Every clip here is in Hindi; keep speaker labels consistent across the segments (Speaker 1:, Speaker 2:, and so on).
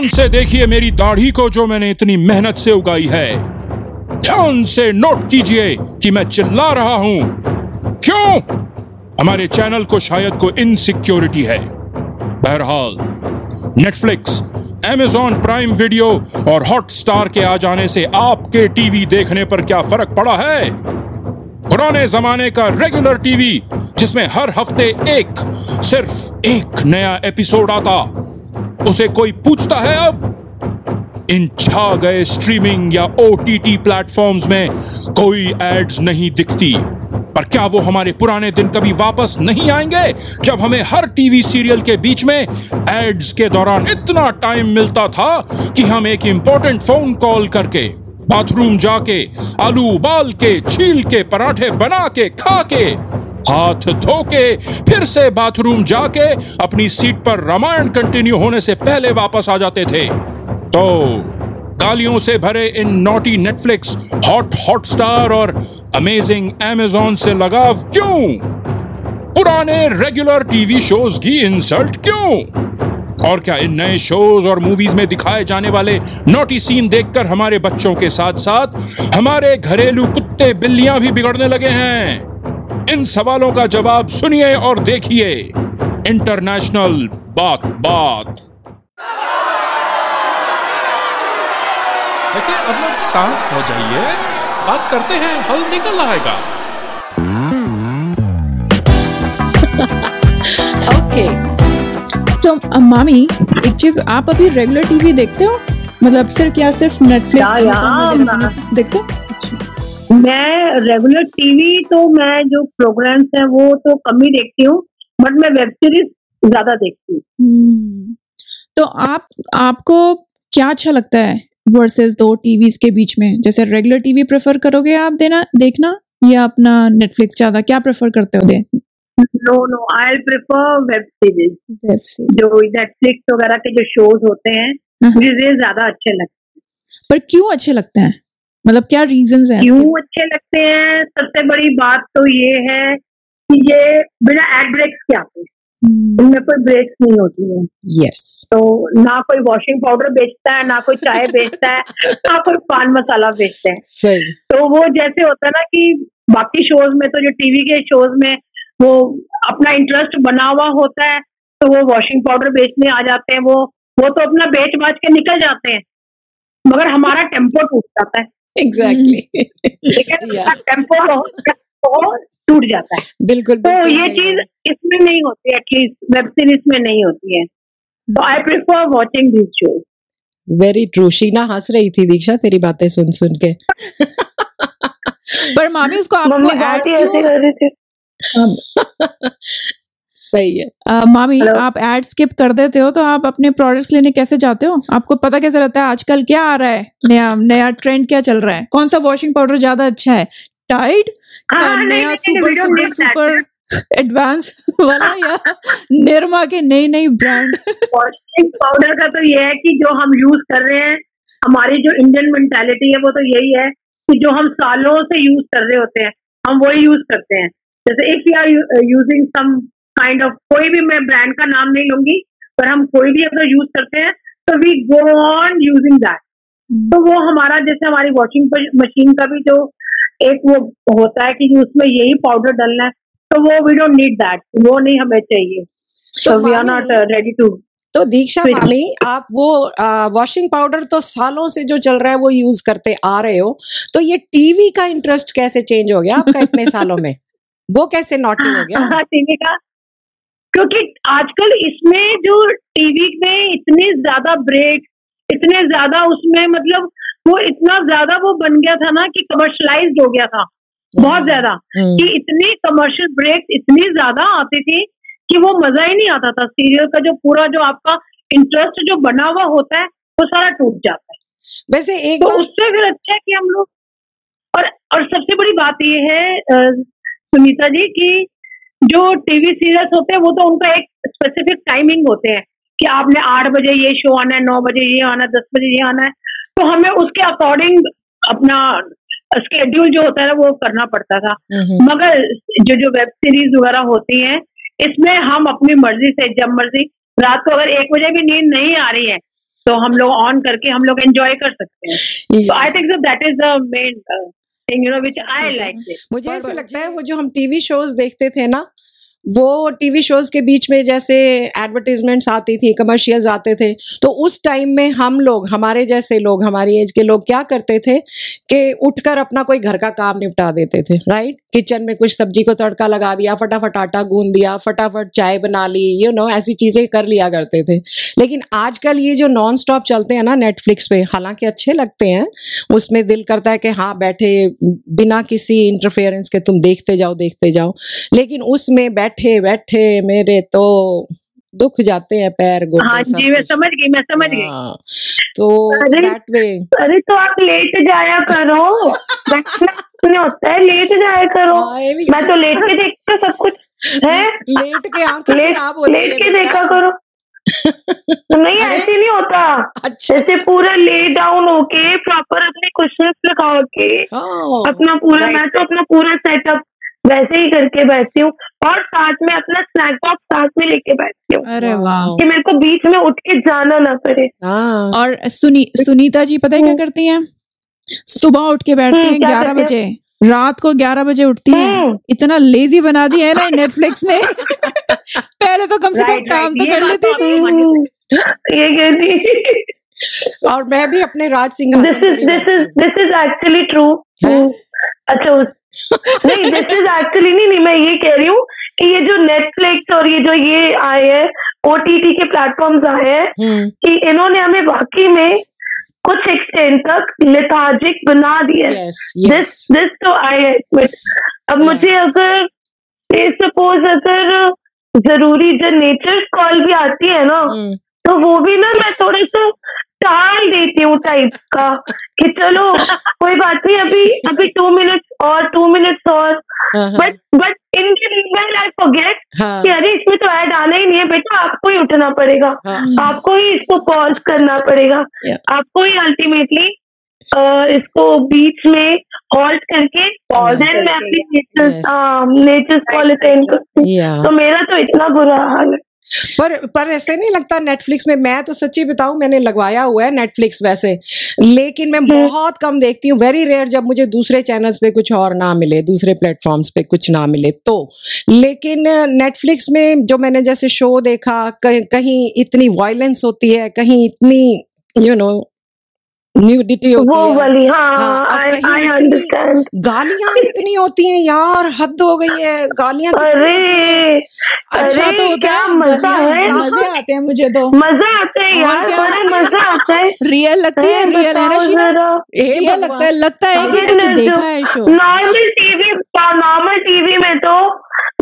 Speaker 1: ध्यान से देखिए मेरी दाढ़ी को जो मैंने इतनी मेहनत से उगाई है। ध्यान से नोट कीजिए कि मैं चिल्ला रहा हूँ। क्यों? हमारे चैनल को शायद को इनसिक्योरिटी है। बहरहाल नेटफ्लिक्स एमेजॉन प्राइम वीडियो और हॉटस्टार के आ जाने से आपके टीवी देखने पर क्या फ़र्क पड़ा है? पुराने जमाने का रेगुलर टीवी, जिसमें हर हफ़्ते एक, सिर्फ़ एक नया एपिसोड आता उसे कोई पूछता है अब? इन छा गए स्ट्रीमिंग या ओटीटी प्लेटफॉर्म्स में कोई एड्स नहीं दिखती। पर क्या वो हमारे पुराने दिन कभी वापस नहीं आएँगे, जब हमें हर टीवी सीरियल के बीच में एड्स के दौरान इतना टाइम मिलता था कि हम एक इंपॉर्टेंट फ़ोन कॉल करके बाथरूम जाके, आलू उबाल के, छील के, पराठे बना के, खा के हाथ धो के फिर से बाथरूम जाके अपनी सीट पर रामायण कंटिन्यू होने से पहले वापस आ जाते थे। तो गालियों से भरे इन naughty Netflix hot Hotstar और अमेजिंग अमेजोन से लगाव क्यों? पुराने रेगुलर टीवी शोज़ की इंसल्ट क्यों? और क्या इन नए शोज़ और मूवीज़ में दिखाए जाने वाले नोटी सीन देखकर हमारे बच्चों के साथ साथ हमारे घरेलू कुत्ते बिल्लियाँ भी बिगड़ने लगे हैं? इन सवालों का जवाब सुनिए और देखिए। इंटरनेशनल बात बात।
Speaker 2: देखिए अब लोग शांत हो जाइए। बात करते हैं हल निकल आएगा।
Speaker 3: ओके
Speaker 4: तो मामी एक चीज़ आप अभी रेगुलर टीवी देखते हो? मतलब सिर्फ़ क्या सिर्फ़ नेटफ्लिक्स देखते हो?
Speaker 5: मैं रेगुलर टीवी तो मैं जो प्रोग्राम्स है वो तो कम ही देखती हूँ बट मैं वेब सीरीज़ ज़्यादा देखती हूँ।
Speaker 4: हम्म, तो आप आपको क्या अच्छा लगता है वर्सेस दो टीवीज के बीच में? जैसे रेगुलर टीवी प्रेफर करोगे आप देना देखना या अपना नेटफ्लिक्स ज़्यादा? क्या प्रेफर करते हो दे
Speaker 5: no no I prefer web series
Speaker 4: web series
Speaker 5: जो नेटफ्लिक्स वगैरह के जो शोज़ होते हैं
Speaker 4: हाँ।
Speaker 5: मुझे ज़्यादा अच्छे लगते हैं।
Speaker 4: पर क्यों अच्छे लगते हैं? मतलब क्या रीजन
Speaker 5: है क्यों अच्छे लगते हैं? सबसे बड़ी बात तो ये है कि ये बिना एड ब्रेक्स के आते हैं।
Speaker 4: हम्म,
Speaker 5: इनमें कोई ब्रेक्स नहीं होती है।
Speaker 3: यस
Speaker 5: तो ना कोई वॉशिंग पाउडर बेचता है ना कोई चाय बेचता है ना कोई पान मसाला बेचता है।
Speaker 3: सही।
Speaker 5: तो वो जैसे होता है ना कि बाकी शोज़ में तो जो टीवी के शोज़ में वो अपना इंटरेस्ट बना हुआ होता है तो वो वॉशिंग पाउडर बेचने आ जाते हैं। वो वो तो अपना बेच बाच के निकल जाते हैं। मगर हमारा टेंपो टूट जाता है।
Speaker 3: एग्जैक्टली.
Speaker 5: टेंपो बहुत टूट जाता है।
Speaker 3: बिल्कुल
Speaker 5: तो ये चीज़ इसमें नहीं होती एटलीस्ट वेब सीरीज़ में नहीं होती है। तो I prefer watching this show
Speaker 3: very true Sheena हंस रही थी दीक्षा तेरी बातें सुन सुन के।
Speaker 4: पर मामी उसको आपको
Speaker 5: ऐसे कर रही थी।
Speaker 3: सही है।
Speaker 4: अ, मामी
Speaker 5: Hello?
Speaker 4: आप एड स्किप कर देते हो तो आप अपने प्रोडक्ट्स लेने कैसे जाते हो? आपको पता कैसे रहता है? आजकल क्या आ रहा है? नया नया ट्रेंड क्या चल रहा है? कौन सा वॉशिंग पाउडर ज़्यादा अच्छा है? टाइड
Speaker 5: हाँ,
Speaker 4: नया सुपर सुपर सुपर एडवांस वाला या निर्मा के नई नई ब्रांड
Speaker 5: वॉशिंग पाउडर का तो ये है कि जो हम यूज़ कर रहे हैं हमारी जो इंडियन मेंटेलिटी है वो तो यही है कि जो हम सालों से यूज़ कर रहे होते हैं हम वही यूज़ करते हैं। जैसे if you are using some kind of कोई भी मैं ब्रांड का नाम नहीं लूँगी पर हम कोई भी अगर यूज़ करते हैं तो we go on using that तो वो हमारा जैसे हमारी वॉशिंग मशीन का भी जो एक वो होता है कि उसमें यही पाउडर डालना है तो वो वी डोंट नीड दैट वो नहीं हमें चाहिए।
Speaker 3: तो
Speaker 5: we are not ready to
Speaker 3: तो दीक्षा मामी आप वो वॉशिंग पाउडर तो सालों से जो चल रहा है वो यूज़ करते आ रहे हो। तो ये टीवी का इंटरेस्ट कैसे चेंज हो गया आपका इतने सालों में? वो कैसे नॉटी हो गया?
Speaker 5: हाँ टीवी का क्योंकि आजकल इसमें जो टीवी में इतने ज़्यादा ब्रेक इतने ज़्यादा उसमें मतलब वो इतना ज़्यादा वो बन गया था ना कि कमर्शलाइज हो गया था बहुत ज़्यादा
Speaker 3: हम्म,
Speaker 5: कि इतनी कमर्शियल ब्रेक इतनी ज़्यादा आती थी कि वो मज़ा ही नहीं आता था। सीरियल का जो पूरा जो आपका इंटरेस्ट जो बना हुआ होता है वो सारा टूट जाता है।
Speaker 3: वैसे एक
Speaker 5: तो उससे फिर अच्छा है कि हम लोग और और सबसे बड़ी बात ये है सुनीता जी कि जो टीवी सीरियल्स होते हैं वो तो उनका एक स्पेसिफिक टाइमिंग होते हैं कि आपने आठ बजे ये शो आना है नौ बजे ये आना है दस बजे ये आना है। तो हमें उसके अकॉर्डिंग अपना स्केड्यूल जो होता है वो करना पड़ता था। मगर जो जो वेब सीरीज़ वगैरह होती हैं इसमें हम अपनी मर्ज़ी से जब मर्ज़ी रात को अगर एक बजे भी नींद नहीं आ रही है
Speaker 6: तो हम लोग ऑन करके हम लोग एंजॉय कर सकते हैं। तो I think that is the main thing know, which I liked it.
Speaker 3: मुझे ऐसा लगता है वो जो हम टीवी शोज़ देखते थे ना वो टीवी शोज़ के बीच में जैसे एडवर्टीजमेंट्स आती थी कमर्शियल्स आते थे तो उस टाइम में हम लोग, हमारे जैसे लोग, हमारी एज के लोग क्या करते थे कि उठकर अपना कोई घर का काम निपटा देते थे राइट किचन में कुछ सब्ज़ी को तड़का लगा दिया, फटाफट आटा गूंद दिया, फटाफट चाय बना ली यू नो ऐसी चीज़ें कर लिया करते थे। लेकिन आजकल ये जो नॉन स्टॉप चलते हैं ना नेटफ्लिक्स पे, हालाँकि अच्छे लगते हैं, उसमें दिल करता है कि हाँ बैठे, बिना किसी इंटरफेरेंस के तुम देखते जाओ देखते जाओ। लेकिन उसमें बैठे बैठे बैठे मेरे तो दुख जाते हैं पैर गोडे
Speaker 6: हाँ जी मैं समझ गई मैं समझ गई।
Speaker 3: हाँ, तो
Speaker 6: अरे-
Speaker 3: दैट वे
Speaker 6: अरे तो आप लेट जाया करो। होता है? लेट जाया करो।
Speaker 3: हाँ,
Speaker 6: मैं तो लेट के देखती सब कुछ। है?
Speaker 3: लेट के आँखें
Speaker 6: लेट
Speaker 3: खराब होती
Speaker 6: लेट के देखा करो। नहीं ऐसे नहीं होता।
Speaker 3: अच्छा।
Speaker 6: जैसे पूरा ले डाउन होके प्रॉपर अपने कुशन्स लगा के
Speaker 3: हाँ
Speaker 6: अपना पूरा मैं तो अपना पूरा सेटअप वैसे ही करके बैठती हूँ और साथ में अपना स्नैक बॉक्स साथ में लेके बैठती हूँ।
Speaker 4: अरे वाह।
Speaker 6: कि मेरे को बीच में उठ के जाना ना पड़े।
Speaker 3: हाँ।
Speaker 4: और सुनी सुनीता जी पता है क्या करती हैं? सुबह उठ के बैठती
Speaker 6: हम्म,
Speaker 4: हैं ग्यारह बजे। रात को ग्यारह बजे उठती हैं।
Speaker 6: हम्म।
Speaker 4: इतना लेजी बना दिया है ना नेटफ्लिक्स ने। पहले तो कम से कम काम तो कर लेती
Speaker 6: तो
Speaker 4: थी।
Speaker 6: ये कहती
Speaker 3: और मैं भी अपने राज सिंहासन
Speaker 6: this is this is this is actually true अच्छा उस नहीं दिस इज़ एक्चुअली नहीं नहीं मैं ये कह रही हूँ कि ये जो नेटफ्लिक्स और ये जो ये आए हैं ओटीटी के प्लेटफॉर्म्स आए हैं
Speaker 3: हम्म,
Speaker 6: कि इन्होंने हमें वाकई में कुछ एक्सटेंड तक लेथार्जिक बना दिया है। दिस दिस तो आई एडमिट अब. मुझे अगर सपोज़ अगर ज़रूरी जो नेचर कॉल भी आती है ना
Speaker 3: हम्म,
Speaker 6: तो वो भी ना मैं थोड़ा सा टाल देती हूँ टाइप का कि चलो कोई बात नहीं अभी अभी टू मिनट्स और टू मिनट्स और। But but in meanwhile I forget कि अरे इसमें तो ऐड आना ही नहीं है बेटा आपको ही उठना पड़ेगा।
Speaker 3: हाँ,
Speaker 6: आपको ही इसको पॉज करना पड़ेगा। आपको ही अल्टीमेटली इसको बीच में हॉल्ट करके. देन मैं अपनी
Speaker 3: Yes.
Speaker 6: नेचर कॉल अटेंड करती हूँ तो मेरा तो इतना बुरा हाल है।
Speaker 3: पर पर ऐसे नहीं लगता नेटफ्लिक्स में मैं तो सच्ची बताऊँ मैंने लगवाया हुआ है नेटफ्लिक्स वैसे। लेकिन मैं बहुत कम देखती हूँ। वेरी रेयर जब मुझे दूसरे चैनल्स पे कुछ और ना मिले दूसरे प्लेटफॉर्म्स पे कुछ ना मिले तो। लेकिन नेटफ्लिक्स में जो मैंने जैसे शो देखा कहीं कहीं इतनी वायलेंस होती है कहीं इतनी यू नो न्यूडिटी होती वो है।
Speaker 6: वाली हाँ
Speaker 3: हाँ, और कहीं
Speaker 6: आई अंडरस्टैंड
Speaker 3: गालियाँ इतनी होती हैं यार हद हो गई है गालियाँ
Speaker 6: अरे
Speaker 4: अच्छा
Speaker 6: अरे
Speaker 4: तो होता
Speaker 6: क्या मज़ा है
Speaker 4: मज़े आते हैं मुझे तो।
Speaker 6: मज़ा आता है यार? बड़ा मज़ा आता है।
Speaker 4: रियल लगती है रियल है ना
Speaker 3: हे
Speaker 4: रियल लगता है लगता है कि कुछ देखा है show
Speaker 6: normal TV normal TV में तो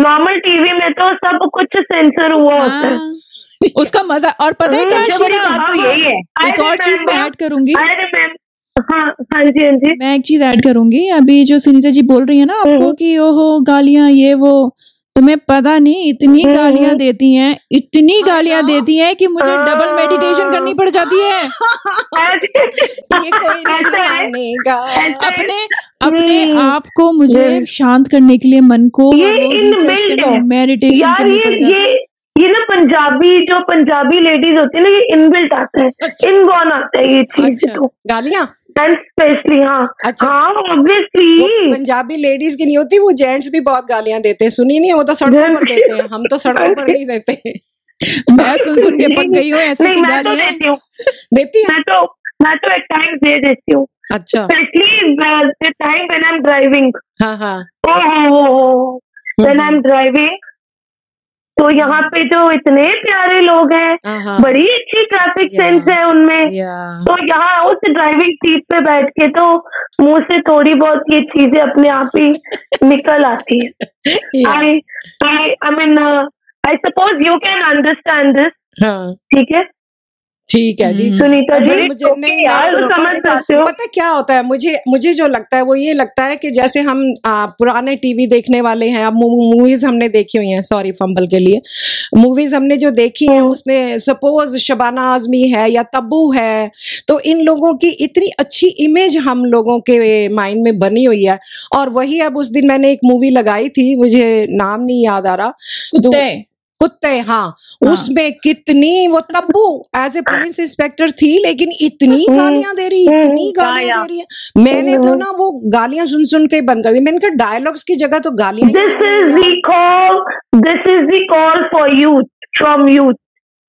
Speaker 6: नॉर्मल टीवी में तो सब कुछ सेंसर हुआ होता है।
Speaker 4: हाँ, उसका मज़ा और पता है क्या
Speaker 6: हम्म, बात यही
Speaker 4: एक और चीज़ मैं ऐड करूँगी
Speaker 6: हाँ हाँ जी हाँ जी
Speaker 4: मैं एक चीज़ ऐड करूँगी अभी जो सुनीता जी बोल रही है ना आपको
Speaker 6: हम्म।
Speaker 4: कि ओहो गालियाँ ये वो तुम्हें पता नहीं इतनी
Speaker 6: हम्म।
Speaker 4: गालियाँ देती हैं इतनी गालियाँ
Speaker 3: हाँ।
Speaker 4: देती हैं कि मुझे
Speaker 6: हाँ।
Speaker 4: डबल मेडिटेशन करनी पड़ जाती है
Speaker 3: ये कोई नहीं
Speaker 6: है है।
Speaker 4: अपने अपने
Speaker 6: हम्म।
Speaker 4: आप को मुझे
Speaker 6: हम्म।
Speaker 4: शांत करने के लिए मन को
Speaker 6: है।
Speaker 4: मेडिटेशन करनी पड़ जाती है
Speaker 6: ये ना पंजाबी जो पंजाबी लेडीज़ होती है ना ये इनबिल्ट आता है।
Speaker 3: अच्छा।
Speaker 6: इनबॉर्न आता है ये चीज़
Speaker 3: अच्छा।
Speaker 6: तो।
Speaker 3: गालियाँ?
Speaker 6: स्पेशली हाँ।
Speaker 3: अच्छा।
Speaker 6: हाँ ऑब्वियसली
Speaker 3: पंजाबी लेडीज़ की नहीं होती वो जेंट्स भी बहुत गालियाँ देते हैं। सुनी नहीं वो तो सड़कों पर देते हैं। हम तो सड़कों पर नहीं देते।
Speaker 4: मैं सुन सुन के पक गई हूँ ऐसी
Speaker 6: नहीं मैं तो देती हूँ।
Speaker 3: देती है?
Speaker 6: मैं तो मैं तो एट टाइम्स दे देती हूँ।
Speaker 3: अच्छा।
Speaker 6: Specially the time when I am driving
Speaker 3: हाँ हाँ।
Speaker 6: Oh when I am driving तो यहाँ पे जो इतने प्यारे लोग हैं बड़ी अच्छी ट्रैफ़िक सेंस है उनमें। तो यहाँ उस ड्राइविंग सीट पे बैठ के तो मुँह से थोड़ी बहुत ये चीज़ें अपने आप ही निकल आती है। I I I mean I suppose you can understand this ठीक है?
Speaker 3: ठीक है जी।
Speaker 4: हम्म।
Speaker 6: सुनीता जी
Speaker 3: मुझे
Speaker 6: okay
Speaker 3: नहीं
Speaker 6: यार तो समझ
Speaker 3: पता-
Speaker 6: सकते हो।
Speaker 3: पता क्या होता है मुझे मुझे जो लगता है वो ये लगता है कि जैसे हम आ, पुराने टीवी देखने वाले हैं अब मूवीज़ हमने देखी हुई हैं सॉरी फंबल के लिए। मूवीज़ हमने जो देखी हैं उसमें सपोज़ शबाना आजमी है या तब्बू है तो इन लोगों की इतनी अच्छी इमेज हम लोगों के माइंड में बनी हुई है। और वही अब उस दिन मैंने एक मूवी लगाई थी मुझे नाम नहीं याद आ रहा।
Speaker 4: कुत्ते।
Speaker 3: कुत्ते हाँ
Speaker 4: हाँ।
Speaker 3: उसमें कितनी वो Tabu as a police inspector थी लेकिन इतनी
Speaker 6: हम्म,
Speaker 3: गालियाँ दे रही
Speaker 6: हम्म,
Speaker 3: इतनी गालियाँ। दे रही है मैंने तो
Speaker 6: हम्म।
Speaker 3: ना वो गालियाँ सुन सुन के बंद कर दी मैंने कहा डायलॉग्स की जगह तो गालियाँ ही
Speaker 6: इज़
Speaker 3: आती
Speaker 6: call. This is the call for youth from youth.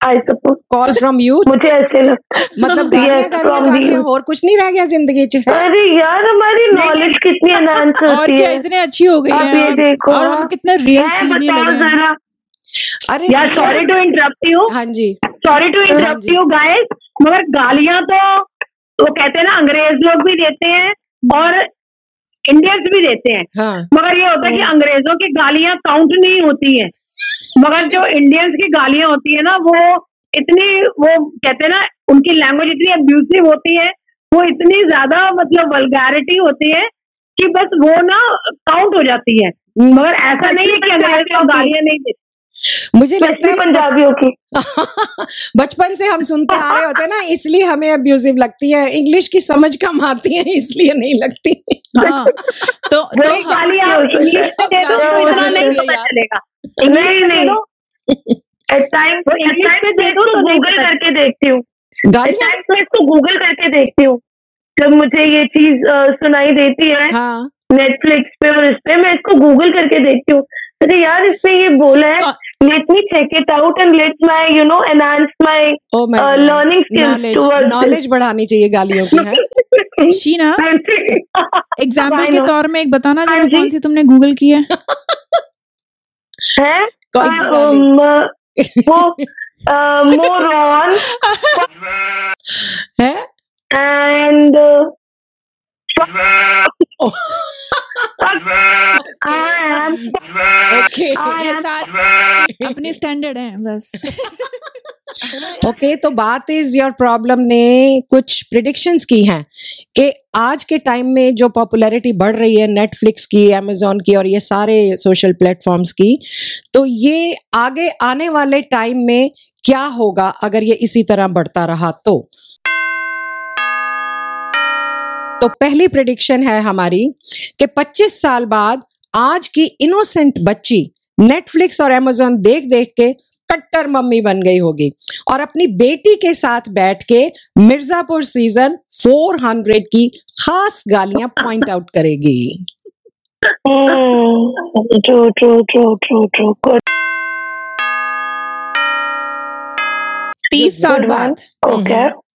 Speaker 6: I suppose.
Speaker 3: Call from you
Speaker 6: मुझे ऐसे लगता
Speaker 3: मतलब
Speaker 6: Yes.
Speaker 3: और कुछ नहीं रह गया ज़िंदगी
Speaker 6: अरे यार हमारी नॉलेज कितनी एनहांस
Speaker 4: और
Speaker 6: होती
Speaker 4: क्या
Speaker 6: है
Speaker 4: इतने अच्छी हो गई है और-
Speaker 6: देखो,
Speaker 4: और हम कितने रियल
Speaker 6: जरा
Speaker 3: अरे
Speaker 6: यार सॉरी टू इंटरप्ट यू
Speaker 3: हाँ जी।
Speaker 6: सॉरी टू
Speaker 3: हाँ
Speaker 6: इंटरप्ट यू गाइस मगर गालियाँ तो वो कहते हैं ना अंग्रेज़ लोग भी देते हैं और इंडियंस भी देते हैं।
Speaker 3: हाँ।
Speaker 6: मगर ये होता है कि
Speaker 3: हम्म।
Speaker 6: अंग्रेज़ों की गालियाँ काउंट नहीं होती हैं। मगर जो इंडियंस की गालियाँ होती है ना वो इतनी वो कहते हैं ना उनकी लैंग्वेज इतनी अब्यूसिव होती है वो इतनी ज़्यादा मतलब वल्गैरिटी होती है कि बस वो ना काउंट हो जाती है। मगर ऐसा नहीं है कि अंग्रेज़ गालियाँ नहीं देते।
Speaker 3: मुझे लगता है
Speaker 6: पंजाबियों की।
Speaker 3: बचपन से हम सुनते आ रहे होते हैं ना इसलिए हमें अब्यूजिव लगती है। इंग्लिश की समझ कम आती है इसलिए नहीं लगती।
Speaker 4: हाँ तो तो
Speaker 6: तो
Speaker 3: है।
Speaker 6: पता
Speaker 3: यार।
Speaker 6: चलेगा। नहीं नहीं। एट टाइम इंग्लिश में दे दो तो गूगल करके देखती हूँ। इसको गूगल करके देखती हूँ। जब मुझे ये चीज़ सुनाई देती है
Speaker 3: हाँ।
Speaker 6: नेटफ्लिक्स पे और इस पे मैं इसको गूगल करके देखती हूँ। अरे यार इसमें ये बोला है let me check it out and let my you know enhance my
Speaker 3: oh मैं
Speaker 6: learning skills
Speaker 3: knowledge
Speaker 6: towards
Speaker 3: knowledge बढ़ानी चाहिए गालियों की है
Speaker 4: शीना एग्ज़ाम्पल के तौर में एक बताना जरा कौन सी तुमने गूगल की है
Speaker 6: है
Speaker 3: कौन सी
Speaker 6: अ,
Speaker 3: गाली?
Speaker 6: वो मोरॉन
Speaker 3: है
Speaker 6: एंड
Speaker 4: ये स्टैंडर्ड है, बस।
Speaker 3: ओके तो बात इज़ योर प्रॉब्लम ने कुछ प्रिडिक्शंस की हैं कि आज के टाइम में जो पॉपुलैरिटी बढ़ रही है नेटफ्लिक्स की अमेजोन की और ये सारे सोशल प्लेटफॉर्म्स की तो ये आगे आने वाले टाइम में क्या होगा अगर ये इसी तरह बढ़ता रहा तो? तो पहली प्रिडिक्शन है हमारी कि 25 साल बाद आज की इनोसेंट बच्ची नेटफ्लिक्स और अमेजोन देख देख के कट्टर मम्मी बन गई होगी। और अपनी बेटी के साथ बैठ के मिर्जापुर सीज़न 400 की खास गालियाँ पॉइंट आउट करेगी।
Speaker 6: True true true true true
Speaker 4: तीस साल बाद।
Speaker 6: ओके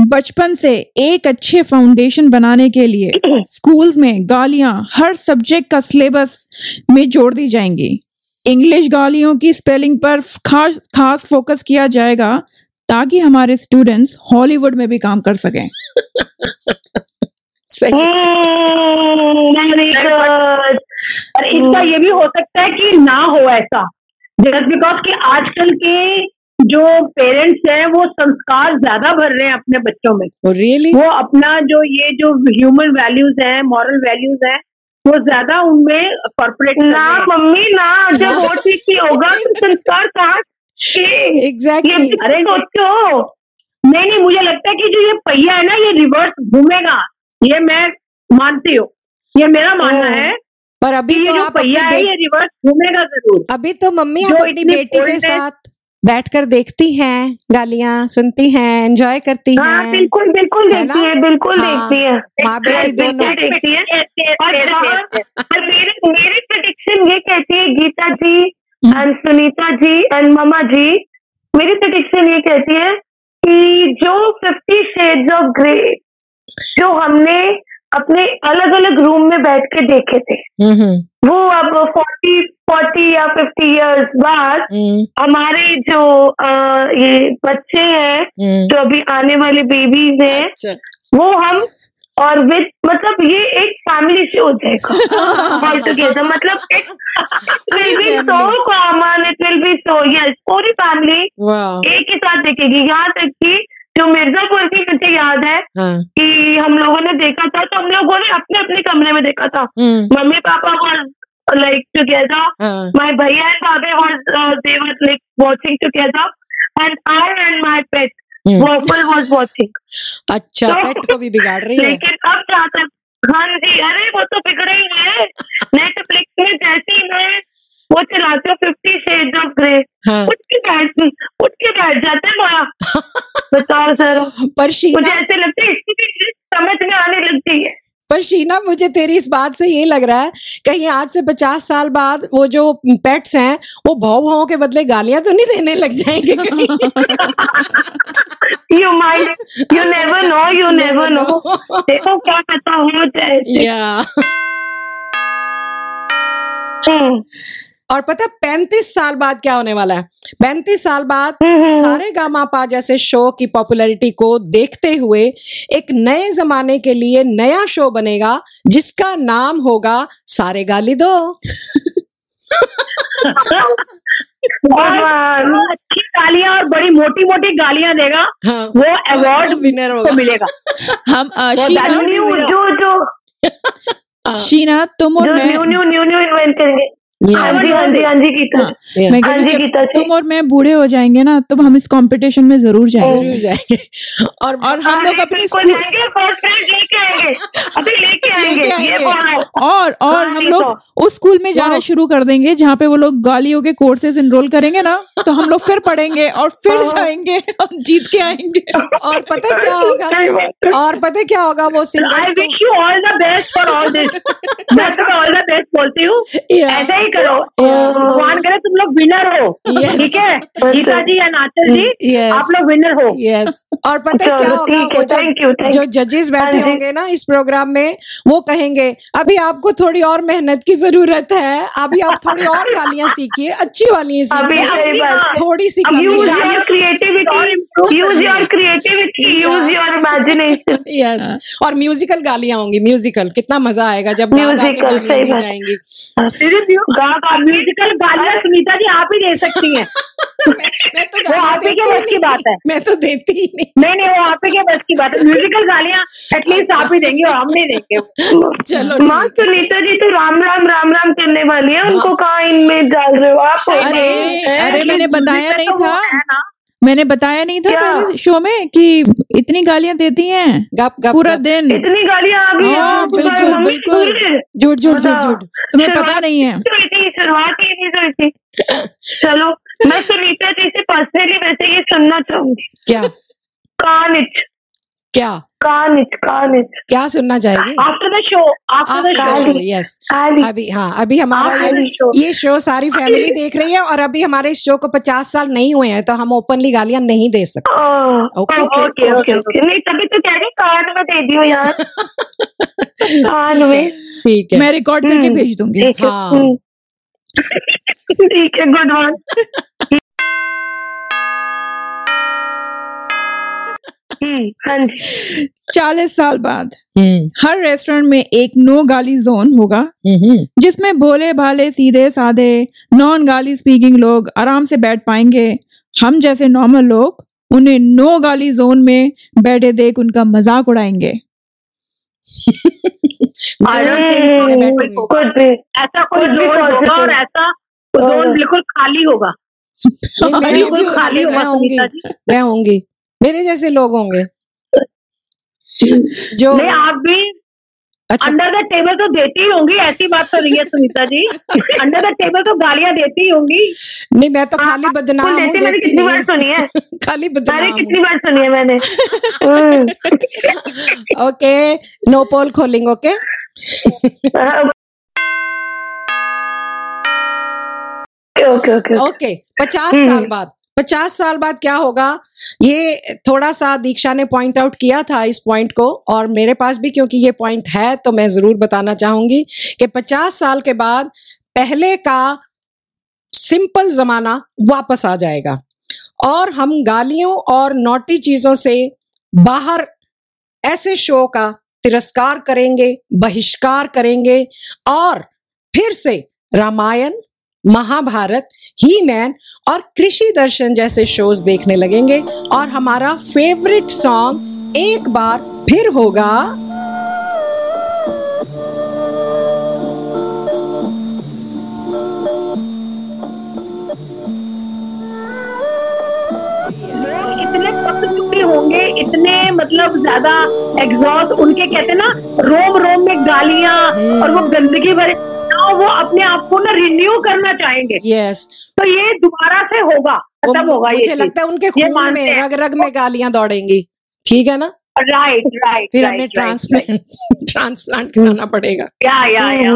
Speaker 4: बचपन से एक अच्छे फाउंडेशन बनाने के लिए स्कूल्स में गालियाँ हर सब्जेक्ट का सिलेबस में जोड़ दी जाएँगी। इंग्लिश गालियों की स्पेलिंग पर खास खास फोकस किया जाएगा ताकि हमारे स्टूडेंट्स हॉलीवुड में भी काम कर सकें।
Speaker 3: सही।
Speaker 6: वेरी और इसका ये भी हो सकता है कि ना हो ऐसा जस्ट बिकॉज़ कि आजकल के जो पेरेंट्स हैं वो संस्कार ज़्यादा भर रहे हैं अपने बच्चों में।
Speaker 3: रियली
Speaker 6: वो अपना जो ये जो ह्यूमन वैल्यूज़ हैं मॉरल वैल्यूज़ हैं वो ज़्यादा उनमें कॉर्पोरेट ना मम्मी ना जब वो चीज़ की होगा तो संस्कार कहाँ के?
Speaker 3: एग्जैक्टली
Speaker 6: अरे सोचो। नहीं नहीं मुझे लगता है कि जो ये पहिया है ना ये रिवर्स घूमेगा। ये मैं मानती हूँ। ये मेरा मानना है
Speaker 3: पर अभी तो
Speaker 6: जो
Speaker 3: आप
Speaker 6: पहिया है ये रिवर्स घूमेगा ज़रूर।
Speaker 3: अभी तो मम्मी
Speaker 6: जो
Speaker 3: आप अपनी
Speaker 6: इतनी
Speaker 3: बेटी के साथ बैठकर देखती हैं गालियाँ सुनती हैं एंजॉय करती
Speaker 6: हैं
Speaker 3: हाँ।
Speaker 6: बिल्कुल बिल्कुल
Speaker 3: है
Speaker 6: देखती है बिल्कुल
Speaker 3: हाँ,
Speaker 6: देखती है।
Speaker 3: माँ बेटी दोनों।
Speaker 6: देखती है और और मेरी मेरी प्रेडिक्शन ये कहती है Geeta ji and Sunita ji and mama ji मेरी प्रेडिक्शन ये कहती है कि जो फिफ्टी शेड्स ऑफ़ ग्रे जो हमने अपने अलग अलग रूम में बैठ के देखे थे।
Speaker 3: हम्म हम्म,
Speaker 6: वो अब फोर्टी फोर्टी या फिफ्टी इयर्स बाद
Speaker 3: हम्म,
Speaker 6: हमारे जो अ, ये बच्चे हैं। जो अभी आने वाले बेबीज हैं
Speaker 3: अच्छा।
Speaker 6: वो हम और विद मतलब ये एक फैमिली शो हो जाएगा ऑल टुगेदर मतलब it will be so
Speaker 3: family.
Speaker 6: Common it will be so yes पूरी फैमिली एक ही साथ देखेगी। यहाँ तक कि जो मिर्जापुर की मुझे याद है
Speaker 3: हाँ।
Speaker 6: कि हम लोगों ने देखा था तो हम लोगों ने अपने अपने कमरे में देखा था।
Speaker 3: हम्म।
Speaker 6: Mummy papa was like and bhabi was uh, they were like watching together and I and my pet
Speaker 3: hmm.
Speaker 6: Waffle was watching
Speaker 3: अच्छा
Speaker 6: तो-
Speaker 3: पेट को भी बिगाड़ रही है?
Speaker 6: लेकिन अब तक हाँ जी अरे वो तो बिगड़े ही है। नेटफ्लिक्स में जैसे ही मैं वो चलाते हो फिफ्टी शेड्स ऑफ़ ग्रे
Speaker 3: हाँ।
Speaker 6: उठ के बैठ उठ के बैठ जाते हैं वहाँ बताओ सर।
Speaker 3: पर
Speaker 6: मुझे ऐसे लगता है इसकी भी समझ में आने लगती है।
Speaker 3: पर शीना मुझे तेरी इस बात से ये लग रहा है कहीं आज से पचास साल बाद वो जो पेट्स हैं वो भाव भाव के बदले गालियाँ तो नहीं देने लग जाएँगे
Speaker 6: you mind you never know you never know देखो क्या पता हो जाए।
Speaker 3: या
Speaker 6: हम्म,
Speaker 3: और पता है पैंतीस साल बाद क्या होने वाला है? पैंतीस साल बाद सारे गामा पा जैसे शो की पॉपुलैरिटी को देखते हुए एक नए जमाने के लिए नया शो बनेगा जिसका नाम होगा सारे गाली दो।
Speaker 6: अच्छी गालियाँ और बड़ी मोटी मोटी गालियाँ देगा
Speaker 3: हाँ।
Speaker 6: वो अवार्ड
Speaker 3: विनर होगा।
Speaker 6: मिलेगा।
Speaker 4: हम शीना
Speaker 6: जो जो
Speaker 4: शीना तुम और
Speaker 6: new new new new invent करेंगे. हाँ जी हाँ जी हाँ जी गीता
Speaker 4: मैं
Speaker 6: जी, गीता
Speaker 4: तुम और मैं बूढ़े हो जाएँगे ना तब हम इस कंपटीशन में ज़रूर जाएँगे।
Speaker 3: ज़रूर जाएँगे। और
Speaker 4: और हम लोग अपने स्कूल
Speaker 6: लेके आएँगे।
Speaker 4: और और हम लोग
Speaker 6: तो।
Speaker 4: उस स्कूल में जाना शुरू कर देंगे जहाँ पे वो लोग गालियों के कोर्सेज इनरोल करेंगे ना तो हम लोग फिर पढ़ेंगे और फिर। जाएँगे और जीत के आएँगे।
Speaker 3: और पता क्या होगा। और पता क्या होगा वो
Speaker 6: I wish you all the best for all this मैं तुम्हें ऑल द बेस्ट बोलती हूँ. ऐसा ही करो। भगवान करे तुम लोग विनर हो।
Speaker 3: Yes.
Speaker 6: ठीक है? गीता जी या नाचल जी
Speaker 3: Yes.
Speaker 6: आप लोग विनर हो।
Speaker 3: यस और पता है क्या
Speaker 6: चलो,
Speaker 3: होगा?
Speaker 6: ठीक है,
Speaker 3: वो जो
Speaker 6: thank you, thank
Speaker 3: जो जजेस बैठे
Speaker 6: हाँ
Speaker 3: होंगे ना इस प्रोग्राम में वो कहेंगे अभी आपको थोड़ी और मेहनत की ज़रूरत है। अभी आप थोड़ी और गालियाँ सीखिए अच्छी वाली
Speaker 6: है।
Speaker 3: थोड़ी सी
Speaker 6: यूज़
Speaker 3: कमी
Speaker 6: your creativity use your creativity use your imagination
Speaker 3: yes और म्यूजिकल गालियाँ होंगी म्यूजिकल कितना मज़ा आएगा जब गा
Speaker 6: म्यूजिकल गालियाँ सुनीता जी आप ही दे सकती हैं।
Speaker 3: मैं तो
Speaker 6: वो आप ही के बस की बात है।
Speaker 3: मैं तो देती ही नहीं।
Speaker 6: नहीं नहीं वो आप ही के बस की बात है। म्यूजिकल गालियाँ एटलीस्ट आप ही देंगे और हम नहीं देंगे।
Speaker 3: चलो
Speaker 6: माँ सुनीता जी तो राम राम राम राम करने वाली है। उनको कहा इनमें डाल रहे हो? आप
Speaker 4: अरे मैंने बताया नहीं
Speaker 6: तो
Speaker 4: था।
Speaker 6: है
Speaker 4: मैंने बताया नहीं था पहले शो में कि इतनी गालियाँ देती हैं
Speaker 3: गप गप
Speaker 4: पूरा
Speaker 3: गप।
Speaker 4: दिन।
Speaker 6: इतनी गालियाँ आ गई
Speaker 4: हाँ, बिल्कुल, बिल्कुल।
Speaker 3: झूठ झूठ झूठ झूठ
Speaker 4: तुम्हें पता नहीं है।
Speaker 6: तो शुरुआत ही नहीं हुई थी। चलो मैं सुनीता जी से पर्सनली वैसे ये सुनना चाहूँगी।
Speaker 3: क्या?
Speaker 6: कानिच।
Speaker 3: क्या?
Speaker 6: कानिच कानिच
Speaker 3: क्या सुनना चाहेगी?
Speaker 6: After the show after the show
Speaker 3: yes अभी हाँ अभी हमारा ये
Speaker 6: the
Speaker 3: ये शो सारी फैमिली देख रही है और अभी हमारे इस शो को पचास साल नहीं हुए हैं तो हम ओपनली गालियाँ नहीं दे सकते।
Speaker 6: ओके ओके ओके नहीं तभी तो कह रही कान में दे दियो यार. कान में।
Speaker 3: ठीक है।
Speaker 4: मैं रिकॉर्ड करके
Speaker 6: हम्म,
Speaker 4: भेज दूँगी।
Speaker 6: हाँ। हम्म। ठीक है गुड वन
Speaker 4: चालीस साल बाद
Speaker 3: हम्म।
Speaker 4: हर रेस्टोरेंट में एक नो गाली जोन होगा
Speaker 3: हम्म
Speaker 4: जिसमें भोले भाले सीधे साधे नॉन गाली स्पीकिंग लोग आराम से बैठ पाएँगे। हम जैसे नॉर्मल लोग उन्हें नो गाली जोन में बैठे देख उनका मज़ाक उड़ाएँगे।
Speaker 6: कुछ
Speaker 5: ऐसा कोई जोन होगा और ऐसा जोन बिल्कुल खाली होगा। बिल्कुल खाली होगा
Speaker 3: मैं होंगी। मेरे जैसे लोग होंगे। जो
Speaker 5: नहीं आप भी
Speaker 3: अच्छा।
Speaker 5: अंडर द टेबल तो देती ही होंगी ऐसी बात तो नहीं है Sunita ji. Under the table तो गालियाँ देती ही होंगी।
Speaker 3: नहीं मैं तो खाली बदनाम हूँ
Speaker 6: मैंने कितनी बार सुनी है?
Speaker 3: हूँ। खाली
Speaker 6: अरे
Speaker 3: बदनाम
Speaker 6: कितनी बार सुनी है मैंने? हम्म,
Speaker 3: ओके नो पोल खोलिंग ओके
Speaker 6: ओके ओके।
Speaker 3: ओके पचास
Speaker 6: हम्म।
Speaker 3: साल बाद। पचास साल बाद क्या होगा? ये थोड़ा सा दीक्षा ने पॉइंट आउट किया था इस पॉइंट को, और मेरे पास भी क्योंकि ये पॉइंट है तो मैं ज़रूर बताना चाहूँगी कि पचास साल के बाद पहले का सिंपल जमाना वापस आ जाएगा। और हम गालियों और नोटी चीज़ों से बाहर ऐसे शो का तिरस्कार करेंगे, बहिष्कार करेंगे, और फिर से रामायण, महाभारत ही मैन और कृषि दर्शन जैसे शोज़ देखने लगेंगे और हमारा फेवरेट सॉन्ग एक बार फिर होगा।
Speaker 5: होंगे, इतने मतलब ज़्यादा एग्जॉस्ट उनके कहते ना रोम रोम में गालियाँ और वो गंदगी भरे और वो अपने आप को ना रिन्यू करना चाहेंगे।
Speaker 3: Yes.
Speaker 5: तो ये दोबारा से होगा खत्म होगा ये
Speaker 3: मुझे लगता है उनके
Speaker 5: ये
Speaker 3: खून में। रग रग में गालियाँ दौड़ेंगी। ठीक है ना?
Speaker 5: राइट राइट
Speaker 3: फिर हमें ट्रांसप्लांट ट्रांसप्लांट कराना पड़ेगा।
Speaker 5: या या या।